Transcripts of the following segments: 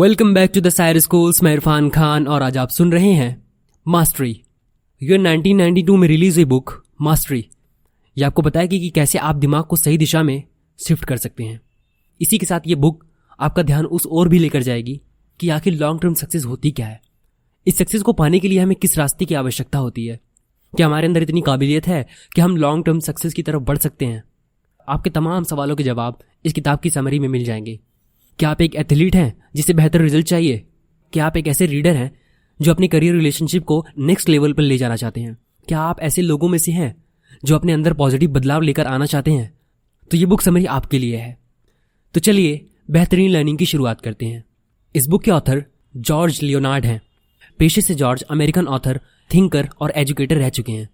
Welcome back to the sire schools मैं इरफान खान, और आज आप सुन रहे हैं मास्टरी ईयर 1992 में रिलीज़ हुई बुक मास्टरी ये आपको बताएगी कि कैसे आप दिमाग को सही दिशा में शिफ्ट कर सकते हैं। इसी के साथ ये बुक आपका ध्यान उस ओर भी लेकर जाएगी कि आखिर लॉन्ग टर्म सक्सेस होती क्या है। इस सक्सेस को पाने के लिए हमें किस रास्ते की आवश्यकता होती है? क्या हमारे अंदर इतनी काबिलियत है कि हम लॉन्ग टर्म सक्सेस की तरफ़ बढ़ सकते हैं? आपके तमाम सवालों के जवाब इस किताब की समरी में मिल जाएँगे। क्या आप एक एथलीट हैं जिसे बेहतर रिज़ल्ट चाहिए? क्या आप एक ऐसे रीडर हैं जो अपनी करियर रिलेशनशिप को नेक्स्ट लेवल पर ले जाना चाहते हैं? क्या आप ऐसे लोगों में से हैं जो अपने अंदर पॉजिटिव बदलाव लेकर आना चाहते हैं? तो ये बुक समरी आपके लिए है। तो चलिए बेहतरीन लर्निंग की शुरुआत करते हैं। इस बुक के ऑथर जॉर्ज लियोनार्ड हैं। पेशे से जॉर्ज अमेरिकन ऑथर, थिंकर और एजुकेटर रह चुके हैं।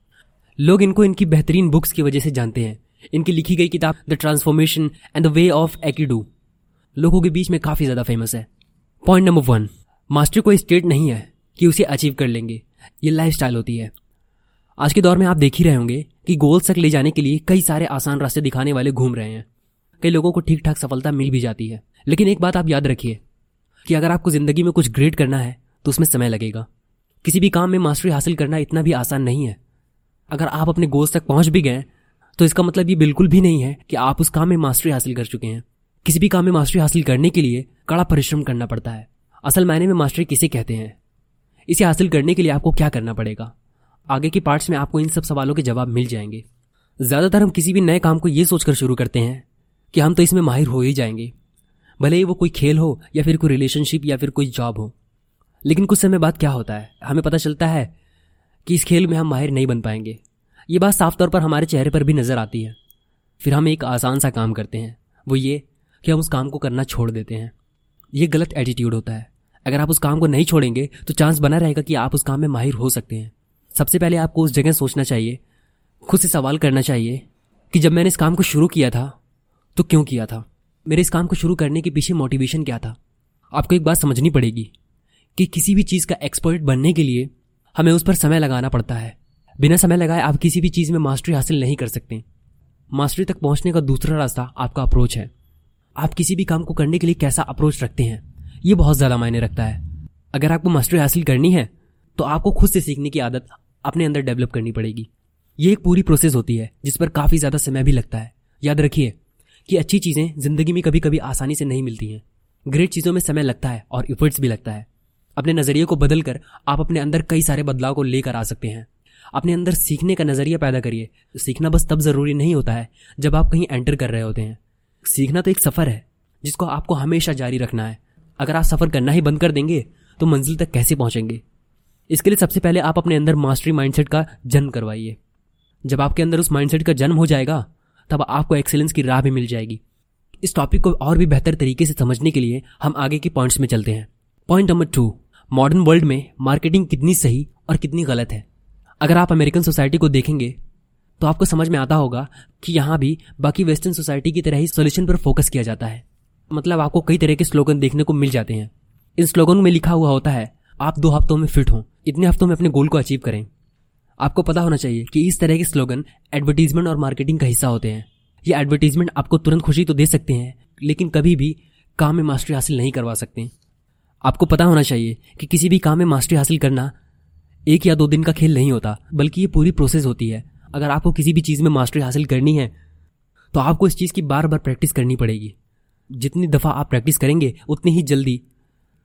लोग इनको इनकी बेहतरीन बुक्स की वजह से जानते हैं। इनकी लिखी गई किताब the transformation and the way of aikido. लोगों के बीच में काफ़ी ज़्यादा फ़ेमस है। पॉइंट नंबर वन मास्टर कोई स्टेट नहीं है कि उसे अचीव कर लेंगे। ये लाइफ होती है। आज के दौर में आप देख ही रहे होंगे कि गोल्स तक ले जाने के लिए कई सारे आसान रास्ते दिखाने वाले घूम रहे हैं। कई लोगों को ठीक ठाक सफलता मिल भी जाती है। लेकिन एक बात आप याद रखिए कि अगर आपको ज़िंदगी में कुछ ग्रेट करना है तो उसमें समय लगेगा। किसी भी काम में मास्टरी हासिल करना इतना भी आसान नहीं है। अगर आप अपने गोल्स तक पहुँच भी गए तो इसका मतलब ये बिल्कुल भी नहीं है कि आप उस काम में मास्टरी हासिल कर चुके हैं। किसी भी काम में मास्टरी हासिल करने के लिए कड़ा परिश्रम करना पड़ता है। असल मायने में मास्टरी किसे कहते हैं? इसे हासिल करने के लिए आपको क्या करना पड़ेगा? आगे के पार्ट्स में आपको इन सब सवालों के जवाब मिल जाएँगे। ज़्यादातर हम किसी भी नए काम को ये सोचकर शुरू करते हैं कि हम तो इसमें माहिर हो ही जाएँगे। भले ही वो कोई खेल हो या फिर कोई रिलेशनशिप या फिर कोई जॉब हो। लेकिन कुछ समय बाद क्या होता है? हमें पता चलता है कि इस खेल में हम माहिर नहीं बन पाएँगे। ये बात साफ़ तौर पर हमारे चेहरे पर भी नज़र आती है। फिर हम एक आसान सा काम करते हैं। वो ये कि हम उस काम को करना छोड़ देते हैं। ये गलत एटीट्यूड होता है। अगर आप उस काम को नहीं छोड़ेंगे तो चांस बना रहेगा कि आप उस काम में माहिर हो सकते हैं। सबसे पहले आपको उस जगह सोचना चाहिए, खुद से सवाल करना चाहिए कि जब मैंने इस काम को शुरू किया था तो क्यों किया था? मेरे इस काम को शुरू करने के पीछे मोटिवेशन क्या था? आपको एक बात समझनी पड़ेगी कि किसी भी चीज़ का एक्सपर्ट बनने के लिए हमें उस पर समय लगाना पड़ता है। बिना समय लगाए आप किसी भी चीज़ में मास्टरी हासिल नहीं कर सकते। मास्टरी तक पहुँचने का दूसरा रास्ता आपका अप्रोच है। आप किसी भी काम को करने के लिए कैसा अप्रोच रखते हैं? ये बहुत ज़्यादा मायने रखता है। अगर आपको मास्टरी हासिल करनी है तो आपको खुद से सीखने की आदत अपने अंदर डेवलप करनी पड़ेगी। ये एक पूरी प्रोसेस होती है, जिस पर काफ़ी ज़्यादा समय भी लगता है। याद रखिए कि अच्छी चीज़ें ज़िंदगी में कभी कभी आसानी से नहीं मिलती हैं। ग्रेट चीज़ों में समय लगता है और इफर्ट्स भी लगता है। अपने नज़रिए को बदल कर आप अपने अंदर कई सारे बदलाव को लेकर आ सकते हैं। अपने अंदर सीखने का नज़रिया पैदा करिए। सीखना बस तब ज़रूरी नहीं होता है, जब आप कहीं एंटर कर रहे होते हैं। सीखना तो एक सफ़र है, जिसको आपको हमेशा जारी रखना है। अगर आप सफ़र करना ही बंद कर देंगे तो मंजिल तक कैसे पहुँचेंगे? इसके लिए सबसे पहले आप अपने अंदर मास्टरी माइंडसेट का जन्म करवाइए। जब आपके अंदर उस माइंडसेट का जन्म हो जाएगा, तब आपको एक्सेलेंस की राह भी मिल जाएगी। इस टॉपिक को और भी बेहतर तरीके से समझने के लिए हम आगे के पॉइंट्स में चलते हैं। Point number two, modern world में मार्केटिंग कितनी सही और कितनी गलत है? अगर आप अमेरिकन सोसाइटी को देखेंगे तो आपको समझ में आता होगा कि यहाँ भी बाकी वेस्टर्न सोसाइटी की तरह ही सोल्यूशन पर फोकस किया जाता है। मतलब आपको कई तरह के स्लोगन देखने को मिल जाते हैं। इन स्लोगन में लिखा हुआ होता है, आप दो हफ्तों में फिट हों। इतने हफ्तों में अपने गोल को अचीव करें। आपको पता होना चाहिए कि इस तरह के स्लोगन एडवर्टीजमेंट और मार्केटिंग का हिस्सा होते हैं। ये एडवर्टीजमेंट आपको तुरंत खुशी तो दे सकते हैं, लेकिन कभी भी काम में मास्टरी हासिल नहीं करवा सकते। आपको पता होना चाहिए कि किसी भी काम में मास्टरी हासिल करना एक या दो दिन का खेल नहीं होता, बल्कि ये पूरी प्रोसेस होती है। अगर आपको किसी भी चीज़ में मास्टरी हासिल करनी है तो आपको इस चीज़ की बार बार प्रैक्टिस करनी पड़ेगी। जितनी दफ़ा आप प्रैक्टिस करेंगे, उतनी ही जल्दी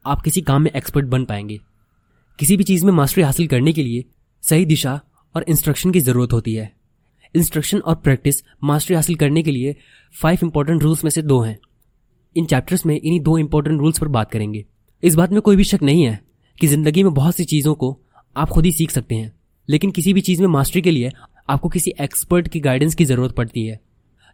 आप किसी काम में एक्सपर्ट बन पाएँगे। किसी भी चीज़ में मास्टरी हासिल करने के लिए सही दिशा और इंस्ट्रक्शन की ज़रूरत होती है। इंस्ट्रक्शन और प्रैक्टिस मास्टरी हासिल करने के लिए फाइव इंपॉर्टेंट रूल्स में से दो हैं। इन चैप्टर्स में इन्हीं दो इंपॉर्टेंट रूल्स पर बात करेंगे। इस बात में कोई भी शक नहीं है कि ज़िंदगी में बहुत सी चीज़ों को आप खुद ही सीख सकते हैं, लेकिन किसी भी चीज़ में मास्टरी के लिए आपको किसी एक्सपर्ट की गाइडेंस की ज़रूरत पड़ती है।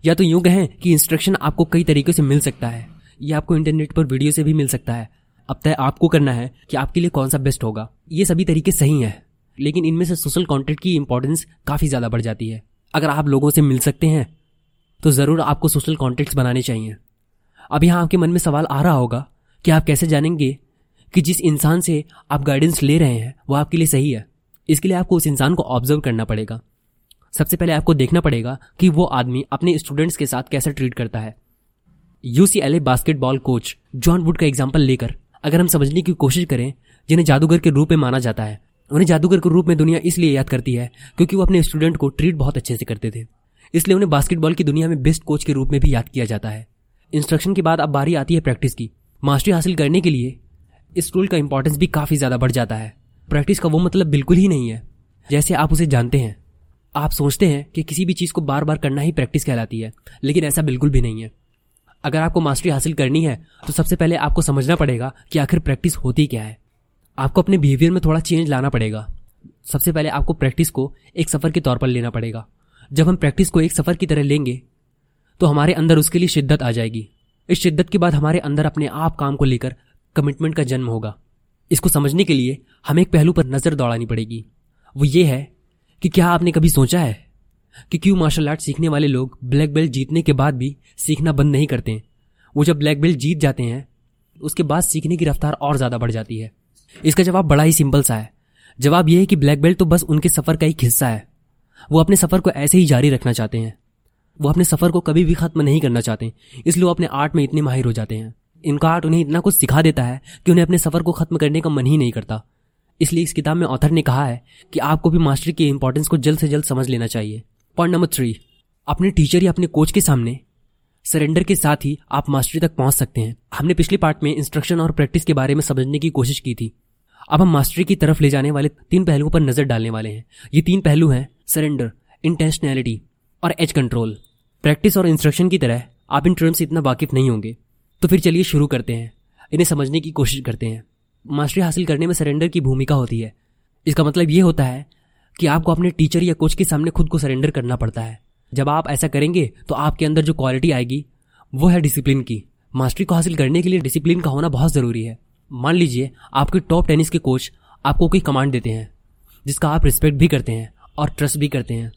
या तो यूँ कहें कि इंस्ट्रक्शन आपको कई तरीके से मिल सकता है, या आपको इंटरनेट पर वीडियो से भी मिल सकता है। अब तय आपको करना है कि आपके लिए कौन सा बेस्ट होगा। ये सभी तरीके सही हैं, लेकिन इनमें से सोशल कॉन्टेक्ट की इंपॉर्टेंस काफ़ी ज़्यादा बढ़ जाती है। अगर आप लोगों से मिल सकते हैं तो ज़रूर आपको सोशल कॉन्टेक्ट बनाने चाहिए। अब यहाँ आपके मन में सवाल आ रहा होगा कि आप कैसे जानेंगे कि जिस इंसान से आप गाइडेंस ले रहे हैं वो आपके लिए सही है। इसके लिए आपको उस इंसान को ऑब्ज़र्व करना पड़ेगा। सबसे पहले आपको देखना पड़ेगा कि वो आदमी अपने स्टूडेंट्स के साथ कैसे ट्रीट करता है। UCLA basketball coach John Wood का एग्ज़ाम्पल लेकर अगर हम समझने की कोशिश करें, जिन्हें जादूगर के रूप में माना जाता है, उन्हें जादूगर के रूप में दुनिया इसलिए याद करती है क्योंकि वो अपने स्टूडेंट को ट्रीट बहुत अच्छे से करते थे। इसलिए उन्हें बास्केटबॉल की दुनिया में बेस्ट कोच के रूप में भी याद किया जाता है। इंस्ट्रक्शन के बाद अब बारी आती है प्रैक्टिस की। मास्टरी हासिल करने के लिए इस टूल का इंपॉर्टेंस भी काफ़ी ज़्यादा बढ़ जाता है। प्रैक्टिस का वो मतलब बिल्कुल ही नहीं है। जैसे आप उसे जानते हैं आप सोचते हैं कि किसी भी चीज़ को बार बार करना ही प्रैक्टिस कहलाती है, लेकिन ऐसा बिल्कुल भी नहीं है। अगर आपको मास्टरी हासिल करनी है तो सबसे पहले आपको समझना पड़ेगा कि आखिर प्रैक्टिस होती क्या है। आपको अपने बिहेवियर में थोड़ा चेंज लाना पड़ेगा। सबसे पहले आपको प्रैक्टिस को एक सफ़र के तौर पर लेना पड़ेगा। जब हम प्रैक्टिस को एक सफ़र की तरह लेंगे तो हमारे अंदर उसके लिए शिद्दत आ जाएगी। इस शिद्दत के बाद हमारे अंदर अपने आप काम को लेकर कमिटमेंट का जन्म होगा। इसको समझने के लिए हमें एक पहलू पर नज़र दौड़ानी पड़ेगी। वो ये है कि क्या आपने कभी सोचा है कि क्यों मार्शल आर्ट सीखने वाले लोग ब्लैक बेल्ट जीतने के बाद भी सीखना बंद नहीं करते वो जब ब्लैक बेल्ट जीत जाते हैं, उसके बाद सीखने की रफ्तार और ज़्यादा बढ़ जाती है। इसका जवाब बड़ा ही सिंपल सा है। जवाब यह है कि ब्लैक बेल्ट तो बस उनके सफ़र का एक हिस्सा है। वो अपने सफ़र को ऐसे ही जारी रखना चाहते हैं। वो अपने सफ़र को कभी भी ख़त्म नहीं करना चाहते इसलिए वो अपने आर्ट में इतने माहिर हो जाते हैं। इनका आर्ट उन्हें इतना कुछ सिखा देता है कि उन्हें अपने सफ़र को ख़त्म करने का मन ही नहीं करता। इसलिए इस किताब में ऑथर ने कहा है कि आपको भी मास्टरी की इंपॉर्टेंस को जल्द से जल्द समझ लेना चाहिए। पॉइंट नंबर थ्री अपने टीचर या अपने कोच के सामने सरेंडर के साथ ही आप मास्टरी तक पहुँच सकते हैं। हमने पिछले पार्ट में इंस्ट्रक्शन और प्रैक्टिस के बारे में समझने की कोशिश की थी। अब हम मास्टरी की तरफ़ ले जाने वाले तीन पहलुओं पर नज़र डालने वाले हैं। ये तीन पहलू हैं सरेंडर इंटेंशनैलिटी और एज कंट्रोल प्रैक्टिस और इंस्ट्रक्शन की तरह आप इन टर्म से इतना वाकिफ नहीं होंगे। तो फिर चलिए शुरू करते हैं। इन्हें समझने की कोशिश करते हैं। मास्टरी हासिल करने में सरेंडर की भूमिका होती है। इसका मतलब ये होता है कि आपको अपने टीचर या कोच के सामने खुद को सरेंडर करना पड़ता है। जब आप ऐसा करेंगे तो आपके अंदर जो क्वालिटी आएगी, वो है डिसिप्लिन की। मास्टरी को हासिल करने के लिए डिसिप्लिन का होना बहुत ज़रूरी है। मान लीजिए, आपके टॉप टेनिस के कोच आपको कोई कमांड देते हैं, जिसका आप रिस्पेक्ट भी करते हैं और ट्रस्ट भी करते हैं।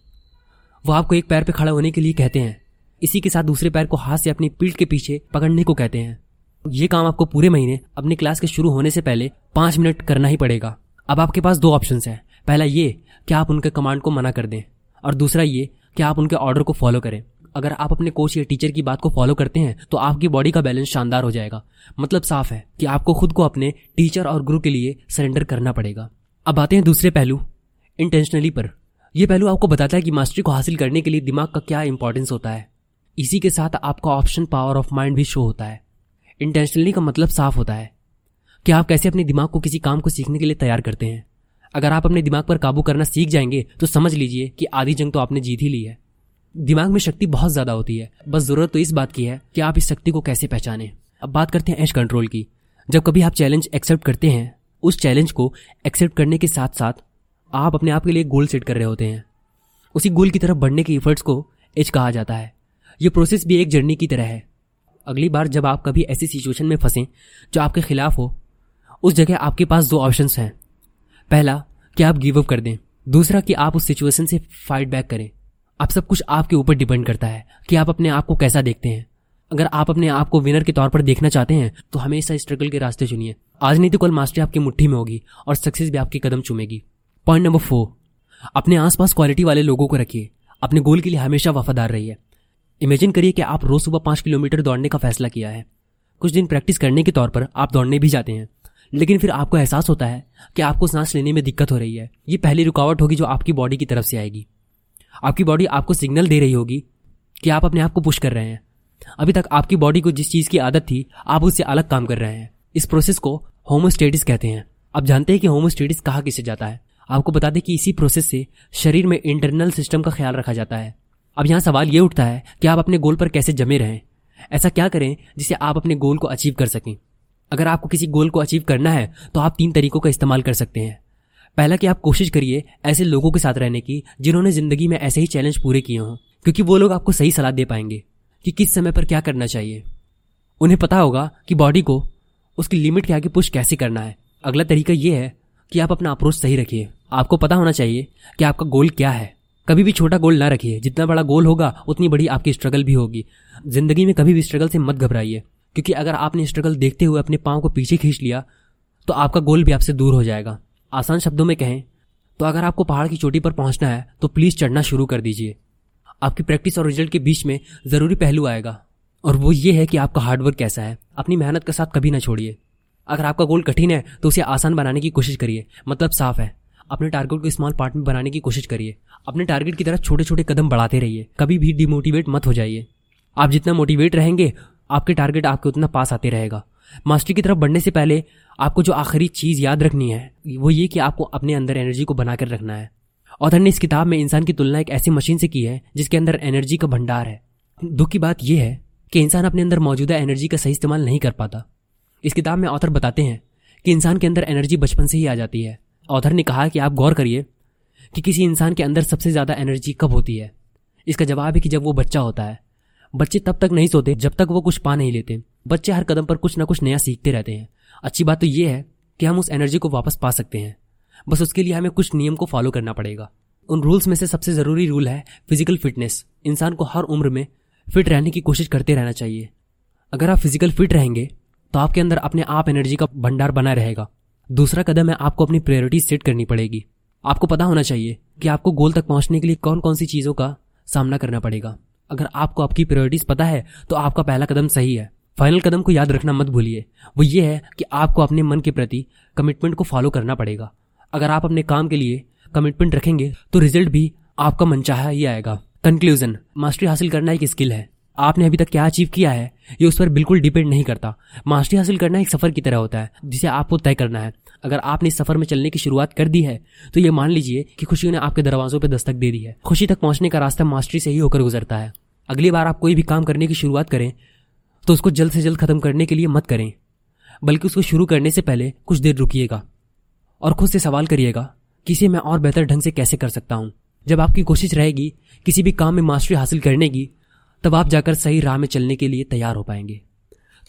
वो आपको एक पैर पर खड़ा होने के लिए कहते हैं। इसी के साथ दूसरे पैर को हाथ से अपनी पीठ के पीछे पकड़ने को कहते हैं। ये काम आपको पूरे महीने, अपनी क्लास के शुरू होने से पहले पाँच मिनट करना ही पड़ेगा। अब आपके पास दो ऑप्शन हैं। पहला ये कि आप उनके कमांड को मना कर दें? और दूसरा ये कि आप उनके ऑर्डर को फॉलो करें? अगर आप अपने कोच या टीचर की बात को फॉलो करते हैं तो आपकी बॉडी का बैलेंस शानदार हो जाएगा। मतलब साफ़ है कि आपको खुद को अपने टीचर और गुरु के लिए सरेंडर करना पड़ेगा। अब आते हैं दूसरे पहलू इंटेंशनली पर। यह पहलू आपको बताता है कि मास्टरी को हासिल करने के लिए दिमाग का क्या इंपॉर्टेंस होता है। इसी के साथ आपका ऑप्शन पावर ऑफ़ माइंड भी शो होता है। इंटेंशनली का मतलब साफ़ होता है। कि आप कैसे अपने दिमाग को किसी काम को सीखने के लिए तैयार करते हैं? अगर आप अपने दिमाग पर काबू करना सीख जाएँगे तो समझ लीजिए कि आधी जंग तो आपने जीत ही ली है। दिमाग में शक्ति बहुत ज़्यादा होती है। बस ज़रूरत तो इस बात की है कि आप इस शक्ति को कैसे पहचाने। अब बात करते हैं एज कंट्रोल की। जब कभी आप चैलेंज एक्सेप्ट करते हैं, उस चैलेंज को एक्सेप्ट करने के साथ साथ आप अपने आप के लिए गोल सेट कर रहे होते हैं। उसी गोल की तरफ़ बढ़ने के इफर्ट्स को एज कहा जाता है। ये प्रोसेस भी एक जर्नी की तरह है। अगली बार जब आप कभी ऐसी सिचुएशन में फंसें, जो आपके खिलाफ हो, उस जगह आपके पास दो ऑप्शंस हैं। पहला, कि आप गिव अप कर दें। दूसरा, कि आप उस सिचुएशन से फाइट बैक करें। अब सब कुछ आपके ऊपर डिपेंड करता है, कि आप अपने आप को कैसा देखते हैं। अगर आप अपने आप को विनर के तौर पर देखना चाहते हैं तो हमेशा स्ट्रगल के रास्ते चुनिए। आज नहीं तो कल मास्टरी आपकी मुट्ठी में होगी, और सक्सेस भी आपके कदम चूमेगी। पॉइंट नंबर फोर अपने आसपास क्वालिटी वाले लोगों को रखिए। अपने गोल के लिए हमेशा वफादार रहिए। इमेजिन करिए कि आप रोज सुबह पाँच किलोमीटर दौड़ने का फैसला किया है। कुछ दिन प्रैक्टिस करने के तौर पर आप दौड़ने भी जाते हैं। लेकिन फिर आपको एहसास होता है कि आपको सांस लेने में दिक्कत हो रही है। ये पहली रुकावट होगी जो आपकी बॉडी की तरफ़ से आएगी। आपकी बॉडी आपको सिग्नल दे रही होगी कि आप अपने आप को पुश कर रहे हैं। अभी तक आपकी बॉडी को जिस चीज़ की आदत थी, आप उससे अलग काम कर रहे हैं। इस प्रोसेस को होमोस्टेटिस कहते हैं। आप जानते हैं कि होमोस्टेटिस कहा किसे जाता है? आपको बता दें कि इसी प्रोसेस से शरीर में इंटरनल सिस्टम का ख्याल रखा जाता है। अब यहाँ सवाल यह उठता है कि आप अपने गोल पर कैसे जमे रहें? ऐसा क्या करें जिससे आप अपने गोल को अचीव कर सकें? अगर आपको किसी गोल को अचीव करना है तो आप तीन तरीकों का इस्तेमाल कर सकते हैं। पहला कि आप कोशिश करिए ऐसे लोगों के साथ रहने की जिन्होंने ज़िंदगी में ऐसे ही चैलेंज पूरे किए हों, क्योंकि वो लोग आपको सही सलाह दे पाएँगे कि किस समय पर क्या करना चाहिए। उन्हें पता होगा कि बॉडी को उसकी लिमिट के आगे पुश कैसे करना है। अगला तरीका यह है कि आप अपना अप्रोच सही रखिए। आपको पता होना चाहिए कि आपका गोल क्या है। कभी भी छोटा गोल ना रखिए। जितना बड़ा गोल होगा, उतनी बड़ी आपकी स्ट्रगल भी होगी। ज़िंदगी में कभी भी स्ट्रगल से मत घबराइए। क्योंकि अगर आपने स्ट्रगल देखते हुए अपने पाँव को पीछे खींच लिया तो आपका गोल भी आपसे दूर हो जाएगा। आसान शब्दों में कहें तो अगर आपको पहाड़ की चोटी पर पहुँचना है तो प्लीज़ चढ़ना शुरू कर दीजिए। आपकी प्रैक्टिस और रिज़ल्ट के बीच में ज़रूरी पहलू आएगा। और वो ये है कि आपका हार्डवर्क कैसा है। अपनी मेहनत के साथ कभी ना छोड़िए। अगर आपका गोल कठिन है तो उसे आसान बनाने की कोशिश करिए। मतलब साफ़ है। अपने टारगेट को स्मॉल पार्ट में बनाने की कोशिश करिए। अपने टारगेट की तरफ़ छोटे छोटे कदम बढ़ाते रहिए। कभी भी डिमोटिवेट मत हो जाइए। आप जितना मोटिवेट रहेंगे, आपके टारगेट आपके उतना पास आते रहेगा। मास्टरी की तरफ़ बढ़ने से पहले आपको जो आखिरी चीज़ याद रखनी है, वो ये कि आपको अपने अंदर एनर्जी को बनाकर रखना है। ऑथर ने इस किताब में इंसान की तुलना एक ऐसी मशीन से की है, जिसके अंदर एनर्जी का भंडार है। दुख की बात यह है कि इंसान अपने अंदर मौजूदा एनर्जी का सही इस्तेमाल नहीं कर पाता। इस किताब में ऑथर बताते हैं कि इंसान के अंदर एनर्जी बचपन से ही आ जाती है। ऑथर ने कहा कि आप गौर करिए कि किसी इंसान के अंदर सबसे ज़्यादा एनर्जी कब होती है? इसका जवाब है कि जब वो बच्चा होता है। बच्चे तब तक नहीं सोते जब तक वो कुछ पा नहीं लेते। बच्चे हर कदम पर कुछ ना कुछ नया सीखते रहते हैं। अच्छी बात तो ये है कि हम उस एनर्जी को वापस पा सकते हैं। बस उसके लिए हमें कुछ नियम को फॉलो करना पड़ेगा। उन रूल्स में से सबसे ज़रूरी रूल है फ़िज़िकल फिटनेस इंसान को हर उम्र में फिट रहने की कोशिश करते रहना चाहिए। अगर आप फ़िज़िकल फिट रहेंगे तो आपके अंदर अपने आप एनर्जी का भंडार बना रहेगा। दूसरा कदम है आपको अपनी प्रायोरिटी सेट करनी पड़ेगी। आपको पता होना चाहिए कि आपको गोल तक पहुँचने के लिए कौन कौन सी चीज़ों का सामना करना पड़ेगा। अगर आपको आपकी प्रायोरिटीज पता है तो आपका पहला कदम सही है। फाइनल कदम को याद रखना मत भूलिए। वो ये है कि आपको अपने मन के प्रति कमिटमेंट को फॉलो करना पड़ेगा। अगर आप अपने काम के लिए कमिटमेंट रखेंगे तो रिज़ल्ट भी आपका मनचाहा ही आएगा। कंक्लूजन मास्टरी हासिल करना एक स्किल है। आपने अभी तक क्या अचीव किया है? ये उस पर बिल्कुल डिपेंड नहीं करता। मास्टरी हासिल करना एक सफ़र की तरह होता है, जिसे आपको तय करना है। अगर आपने इस सफ़र में चलने की शुरुआत कर दी है तो ये मान लीजिए कि खुशी ने आपके दरवाजों पर दस्तक दे दी है। खुशी तक पहुँचने का रास्ता मास्टरी से ही होकर गुजरता है। अगली बार आप कोई भी काम करने की शुरुआत करें तो उसको जल्द से जल्द खत्म करने के लिए मत करें, बल्कि उसको शुरू करने से पहले कुछ देर रुकिएगा और खुद से सवाल करिएगा कि इसे मैं और बेहतर ढंग से कैसे कर सकता हूँ? जब आपकी कोशिश रहेगी किसी भी काम में मास्टरी हासिल करने की तब आप जाकर सही राह में चलने के लिए तैयार हो पाएँगे।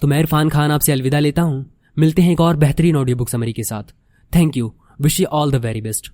तो मैं इरफान खान आपसे अलविदा लेता हूँ। मिलते हैं एक और बेहतरीन ऑडियो बुक समरी के साथ। Thank you wish you all the very best